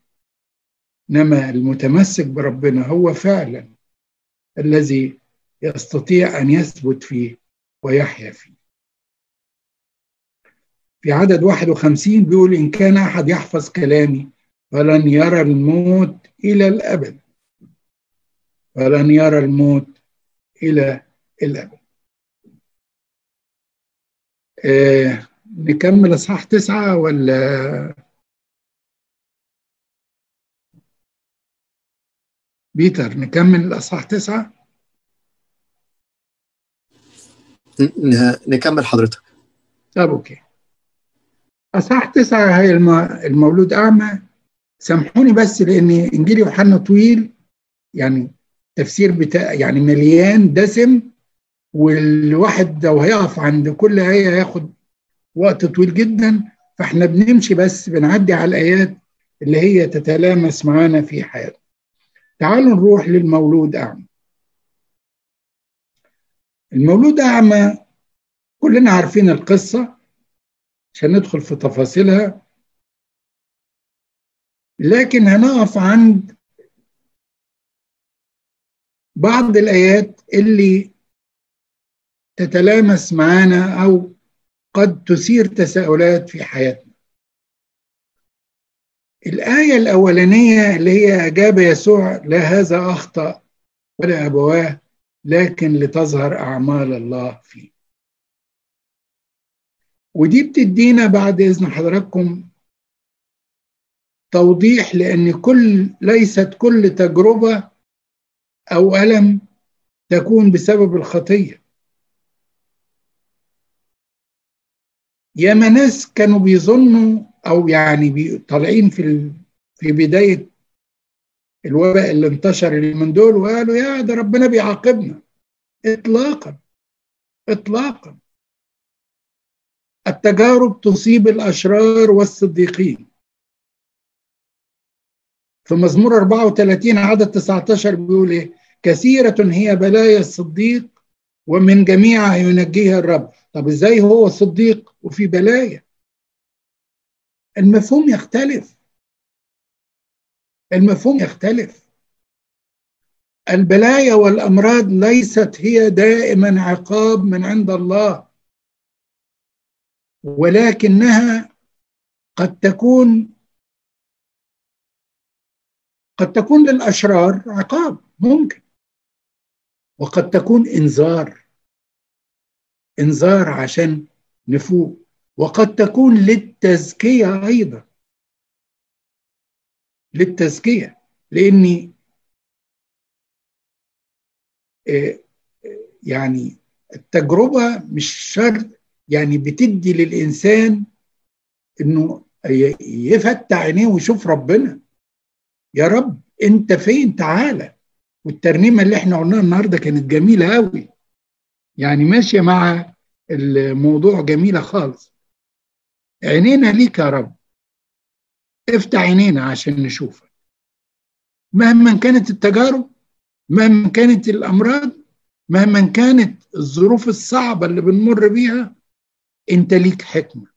إنما المتمسك بربنا هو فعلا الذي يستطيع أن يثبت فيه ويحيا فيه. في عدد 51 بيقول إن كان أحد يحفظ كلامي فلن يرى الموت إلى الأبد. فلن يرى الموت إلى الأبد. آه نكمل إصحاح تسعة ولا بيتر نكمل الإصحاح تسعة؟ نكمل حضرتك. طب أوكي. إصحاح تسعة هي المولود أعمى. سامحوني بس لأن إنجيل يوحنا طويل يعني تفسير بتاع يعني مليان دسم والواحد لو هيقف عند كل آية هياخد وقت طويل جدا. فإحنا بنمشي بس بنعدي على الآيات اللي هي تتلامس معانا في حياتنا. تعالوا نروح للمولود أعمى. المولود أعمى كلنا عارفين القصة عشان ندخل في تفاصيلها. لكن هنقف عند بعض الآيات اللي تتلامس معانا أو قد تثير تساؤلات في حياتنا. الآية الأولانية اللي هي أجاب يسوع لا هذا أخطأ ولا أبواه لكن لتظهر أعمال الله فيه. ودي بتدينا بعد إذن حضراتكم توضيح لأن كل ليست كل تجربة أو ألم تكون بسبب الخطية. ياما ناس كانوا بيظنوا أو يعني طالعين في في بداية الوباء اللي انتشر اليومين دول وقالوا يا ده ربنا بيعاقبنا. اطلاقا. اطلاقا. التجارب تصيب الأشرار والصديقين. في مزمور 34 عدد 19 بيقول إيه؟ كثيرة هي بلايا الصديق ومن جميعها ينجيها الرب. طب إزاي هو صديق وفي بلايا؟ المفهوم يختلف. المفهوم يختلف. البلايا والأمراض ليست هي دائما عقاب من عند الله ولكنها قد تكون قد تكون للأشرار عقاب ممكن. وقد تكون إنذار إنذار عشان نفوق. وقد تكون للتزكية أيضا. للتزكية. لأني يعني التجربة مش شرط يعني بتدي للإنسان إنه يفتح عينيه ويشوف ربنا. يا رب أنت فين؟ تعالى والترنيمة اللي إحنا قلناها النهارده كانت جميلة قوي يعني ماشية مع الموضوع جميلة خالص. عينينا ليك يا رب. افتح عينينا عشان نشوفك. مهما كانت التجارب مهما كانت الأمراض مهما كانت الظروف الصعبة اللي بنمر بيها انت ليك حكمة.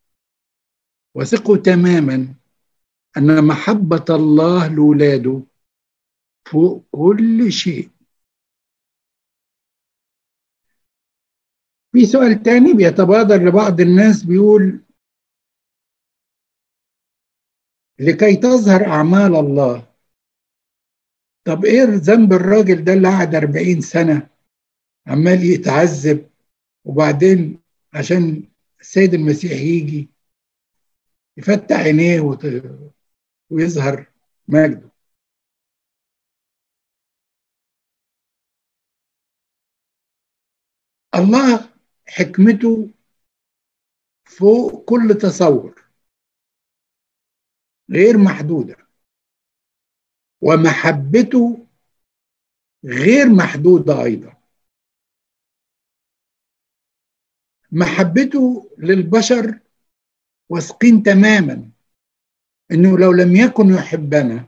وثقوا تماما أن محبة الله لاولاده فوق كل شيء. في سؤال تاني بيتبادر لبعض الناس بيقول لكي تظهر أعمال الله طب إيه ذنب الراجل ده اللي قعد 40 سنة عمال يتعذب وبعدين عشان السيد المسيح يجي يفتح عينيه. ويظهر مجده الله حكمته فوق كل تصور غير محدودة. ومحبته غير محدودة أيضا. محبته للبشر واثقين تماما إنه لو لم يكن يحبنا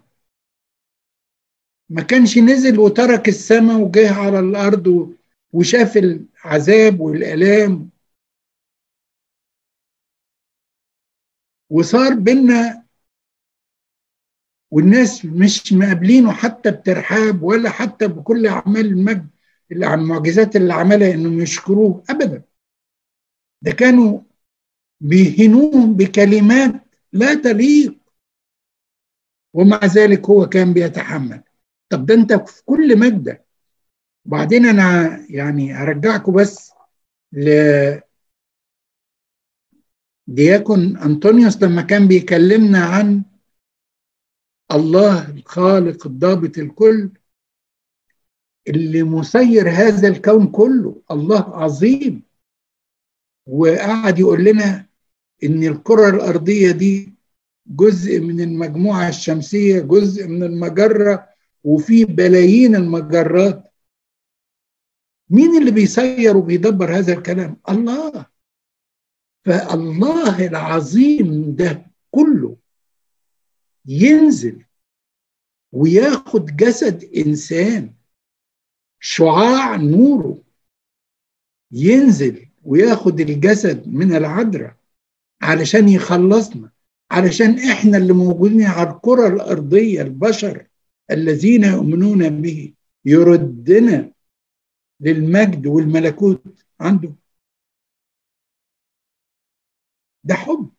ما كانش نزل وترك السماء وجه على الأرض وشاف العذاب والآلام. وصار بينا والناس مش مقابلينه حتى بترحاب ولا حتى بكل أعمال المجد اللي عن المعجزات اللي عملها إنهم يشكروه ابدا. ده كانوا بيهنوه بكلمات لا تليق ومع ذلك هو كان بيتحمل. طب ده أنت في كل مجدك وبعدين أنا يعني هرجعكم بس ل دياكون أنطونيوس لما كان بيكلمنا عن الله الخالق الضابط الكل اللي مسير هذا الكون كله. الله عظيم. وقعد يقول لنا إن الكرة الأرضية دي جزء من المجموعة الشمسية جزء من المجرة وفي بلايين المجرات. مين اللي بيسير وبيدبر هذا الكلام؟ الله. فالله العظيم ده كله ينزل وياخد جسد إنسان شعاع نوره ينزل وياخد الجسد من العذراء علشان يخلصنا علشان إحنا اللي موجودين على الكرة الأرضية البشر الذين يؤمنون به يردنا للمجد والملكوت عنده. ده حب.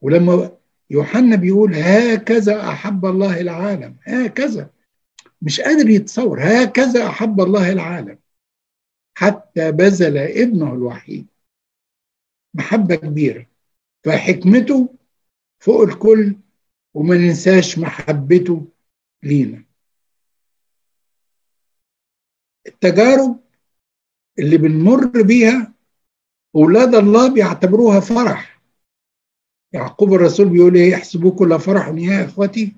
ولما يوحنا بيقول هكذا أحب الله العالم. هكذا. مش قادر يتصور. هكذا أحب الله العالم. حتى بذل ابنه الوحيد. محبة كبيرة. فحكمته فوق الكل وما ننساش محبته لينا. التجارب اللي بنمر بيها أولاد الله بيعتبروها فرح. يعقوب الرسول بيقول إيه؟ يحسبوا كل فرح يا إخوتي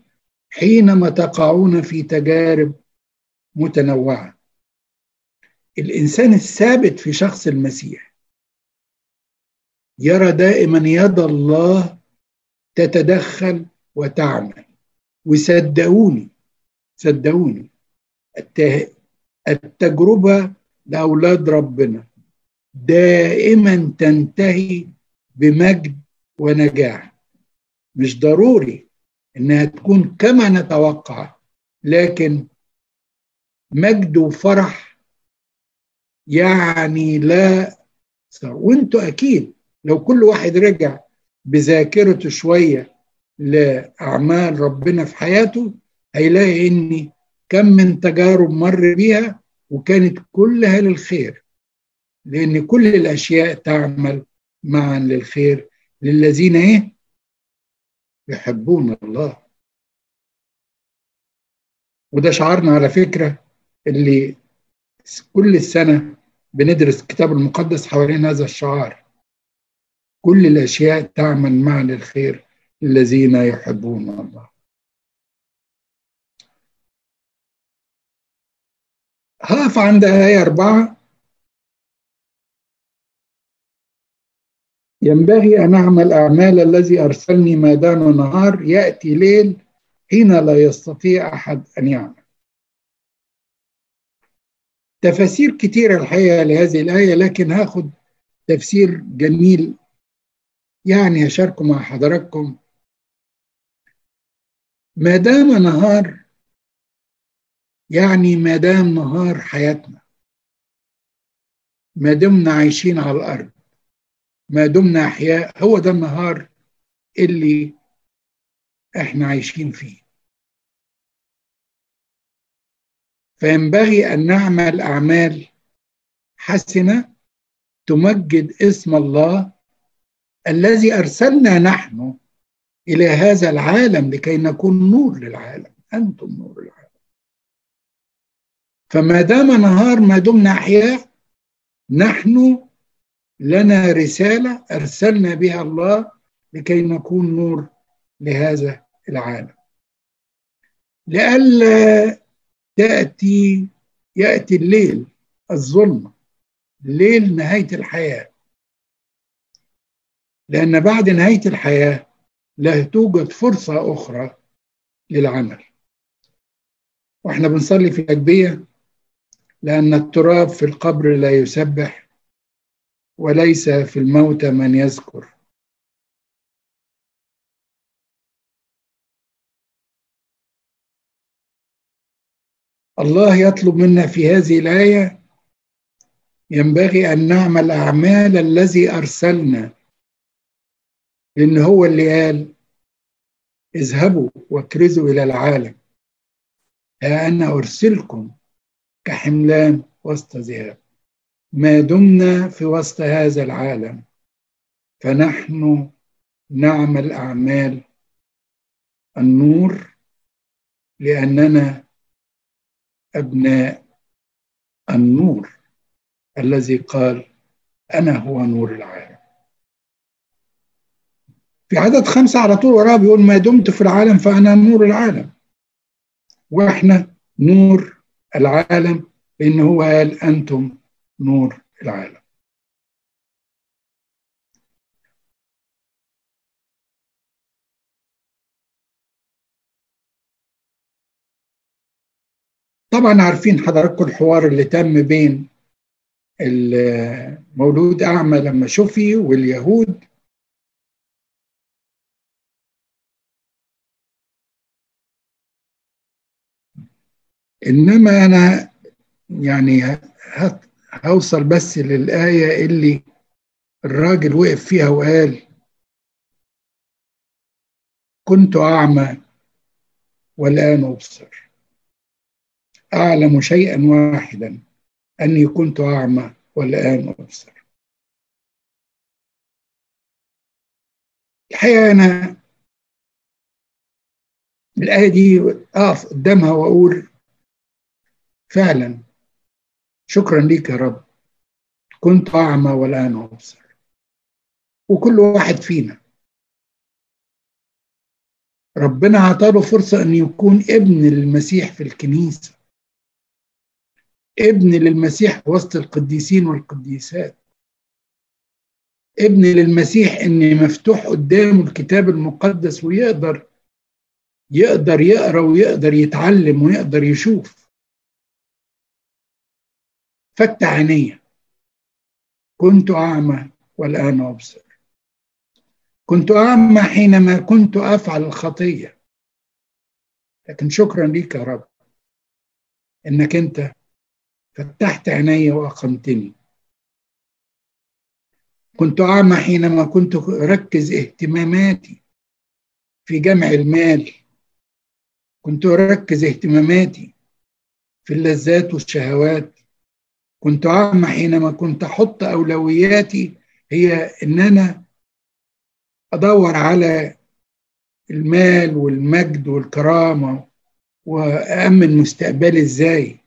حينما تقعون في تجارب متنوعة. الإنسان الثابت في شخص المسيح يرى دائما يد الله تتدخل وتعمل. وصدقوني صدقوني التجربة لأولاد ربنا دائما تنتهي بمجد ونجاح. مش ضروري إنها تكون كما نتوقع لكن مجد وفرح يعني لا وأنتوا أكيد لو كل واحد رجع بذاكرته شوية لأعمال ربنا في حياته هيلاقي إن كم من تجارب مر بيها وكانت كلها للخير لأن كل الأشياء تعمل معا للخير. للذين إيه؟ يحبون الله. وده شعارنا على فكرة اللي كل السنة بندرس الكتاب المقدس حوالين هذا الشعار. كل الأشياء تعمل معا للخير للذين يحبون الله. هقف عند آية أربعة. ينبغي أن أعمل أعمال الذي أرسلني ما دام نهار يأتي ليل حين لا يستطيع أحد أن يعمل. تفاسير كتيرة الحقيقة لهذه الآية لكن هاخد تفسير جميل. يعني هشاركه مع حضراتكم. ما دام نهار يعني ما دام نهار حياتنا. ما دمنا عايشين على الأرض. ما دمنا أحياء هو ده النهار اللي إحنا عايشين فيه. فينبغي أن نعمل أعمال حسنة تمجد اسم الله الذي أرسلنا نحن إلى هذا العالم لكي نكون نور للعالم. أنتم نور العالم. فما دام نهار ما دمنا أحياء نحن لنا رسالة أرسلنا بها الله لكي نكون نور لهذا العالم. لئلا تأتي يأتي الليل الظلمة الليل نهاية الحياة. لأن بعد نهاية الحياة لا توجد فرصة أخرى للعمل. وإحنا بنصلي في الأجبية لأن التراب في القبر لا يسبح. وليس في الموت من يذكر. الله يطلب منا في هذه الآية ينبغي أن نعمل أعمال الذي أرسلنا. لأن هو اللي قال اذهبوا واكرزوا إلى العالم. ها أنا أرسلكم كحملان وسط ذئاب ما دمنا في وسط هذا العالم فنحن نعمل أعمال النور لأننا أبناء النور الذي قال أنا هو نور العالم. في عدد خمسة على طول وراه بيقول ما دمت في العالم فأنا نور العالم. وإحنا نور العالم لأن هو قال أنتم نور العالم. طبعا عارفين حضراتكم الحوار اللي تم بين المولود أعمى لما شفي واليهود. إنما أنا يعني هوصل بس للآية اللي الراجل وقف فيها وقال كنت أعمى والآن أبصر أعلم شيئا واحدا أني كنت أعمى والآن أبصر الحقيقة أنا الآية دي أقف قدامها وأقول فعلا شكرا ليك يا رب. كنت أعمى والآن أبصر. وكل واحد فينا. ربنا عطاله فرصة أن يكون ابن للمسيح في الكنيسة. ابن للمسيح وسط القديسين والقديسات. ابن للمسيح إن مفتوح قدامه الكتاب المقدس ويقدر يقدر يقرأ ويقدر يتعلم ويقدر يشوف. فتح عينيه كنت أعمى والآن أبصر. كنت أعمى حينما كنت أفعل الخطية. لكن شكرا ليك يا رب. إنك أنت فتحت عيني وأقمتني. كنت أعمى حينما كنت أركز اهتماماتي في جمع المال. كنت أركز اهتماماتي في اللذات والشهوات. كنت أعمى حينما كنت أحط أولوياتي هي إن أنا أدور على المال والمجد والكرامة وامن مستقبلي إزاي.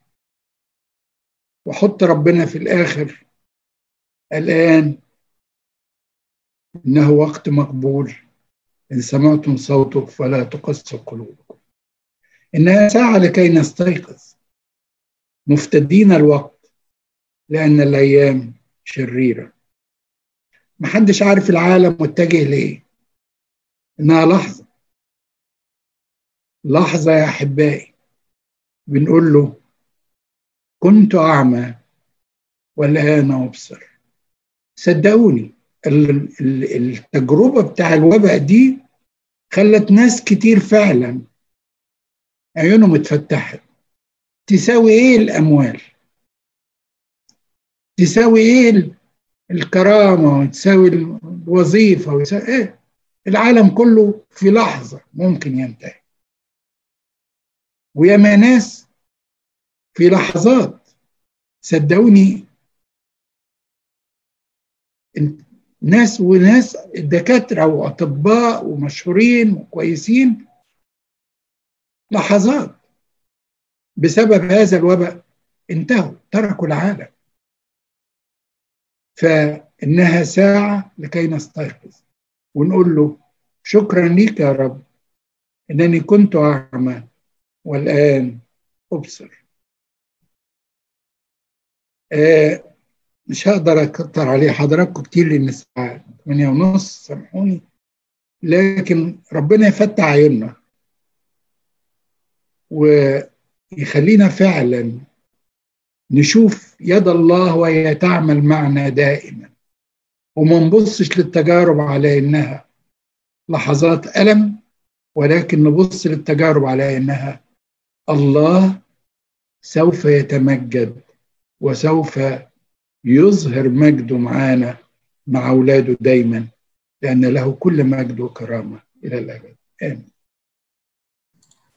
وحط ربنا في الآخر الآن إنه وقت مقبول. إن سمعتم صوته فلا تقسوا قلوبكم. إنها ساعة لكي نستيقظ مفتدين الوقت. لأن الأيام شريرة. محدش عارف العالم متجه لإيه. إنها لحظة. لحظة يا أحبائي. بنقول له كنت أعمى والآن أبصر. صدقوني التجربة بتاع الوباء دي خلت ناس كتير فعلا عيونهم اتفتحت تساوي إيه الأموال؟ تساوي إيه الكرامة وتساوي الوظيفة وتساوي إيه؟ العالم كله في لحظة ممكن ينتهي. وياما ناس في لحظات صدقوني ناس وناس دكاترة وأطباء ومشهورين وكويسين لحظات بسبب هذا الوباء انتهوا تركوا العالم. فإنها ساعة لكي نستيقظ. ونقول له شكرا ليك يا رب إنني كنت أعمى والآن أبصر. آه مش هقدر أكتر عليه. حضراتكم كتير لأن الساعة 8 ونص سامحوني. لكن ربنا يفتح عيوننا ويخلينا فعلا نشوف يد الله وهي تعمل معنا دائما. وما نبصش للتجارب على إنها لحظات ألم ولكن نبص للتجارب على إنها الله سوف يتمجد وسوف يظهر مجده معانا مع أولاده دايما لأن له كل مجد وكرامة إلى الأبد. آمين.